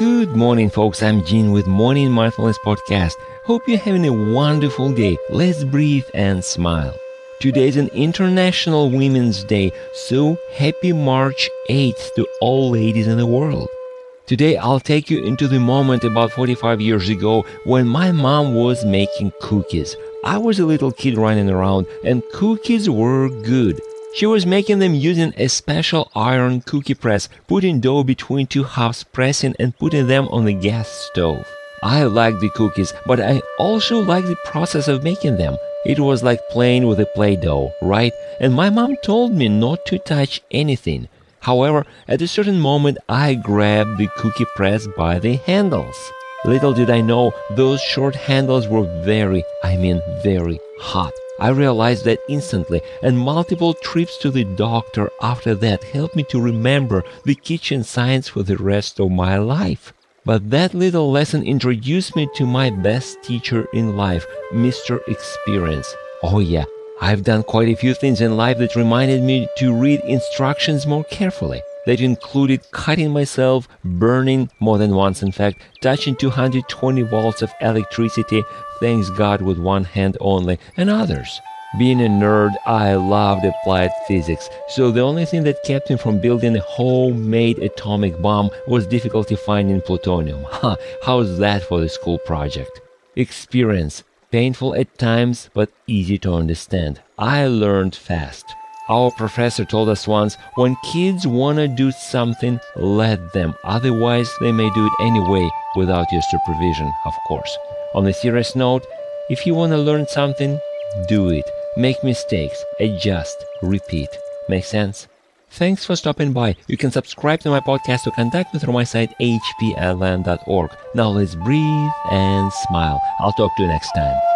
Good morning, folks. I'm Gene with Morning Mindfulness Podcast. Hope you're having a wonderful day. Let's breathe and smile. Today is an International Women's Day, so happy March 8th to all ladies in the world. Today, I'll take you into the moment about 45 years ago when my mom was making cookies. I was a little kid running around, and cookies were good. She was making them using a special iron cookie press, putting dough between two halves, pressing and putting them on the gas stove. I liked the cookies, but I also liked the process of making them. It was like playing with a Play Doh, right? And my mom told me not to touch anything. However, at a certain moment, I grabbed the cookie press by the handles. Little did I know, those short handles were very, I mean very hot. I realized that instantly, and multiple trips to the doctor after that helped me to remember the kitchen science for the rest of my life. But that little lesson introduced me to my best teacher in life, Mr. Experience. Oh, yeah, I've done quite a few things in life that reminded me to read instructions more carefully. That included cutting myself, burning more than once, in fact, touching 220 volts of electricity, thanks God with one hand only, and others. Being a nerd, I loved applied physics, so the only thing that kept me from building a homemade atomic bomb was difficulty finding plutonium. How's that for the school project? Experience. Painful at times, but easy to understand. I learned fast. Our professor told us once when kids want to do something, let them. Otherwise, they may do it anyway without your supervision, of course. On a serious note, if you want to learn something, do it. Make mistakes, adjust, repeat. Make sense? Thanks for stopping by. You can subscribe to my podcast or contact me through my site hpln.org. Now let's breathe and smile. I'll talk to you next time.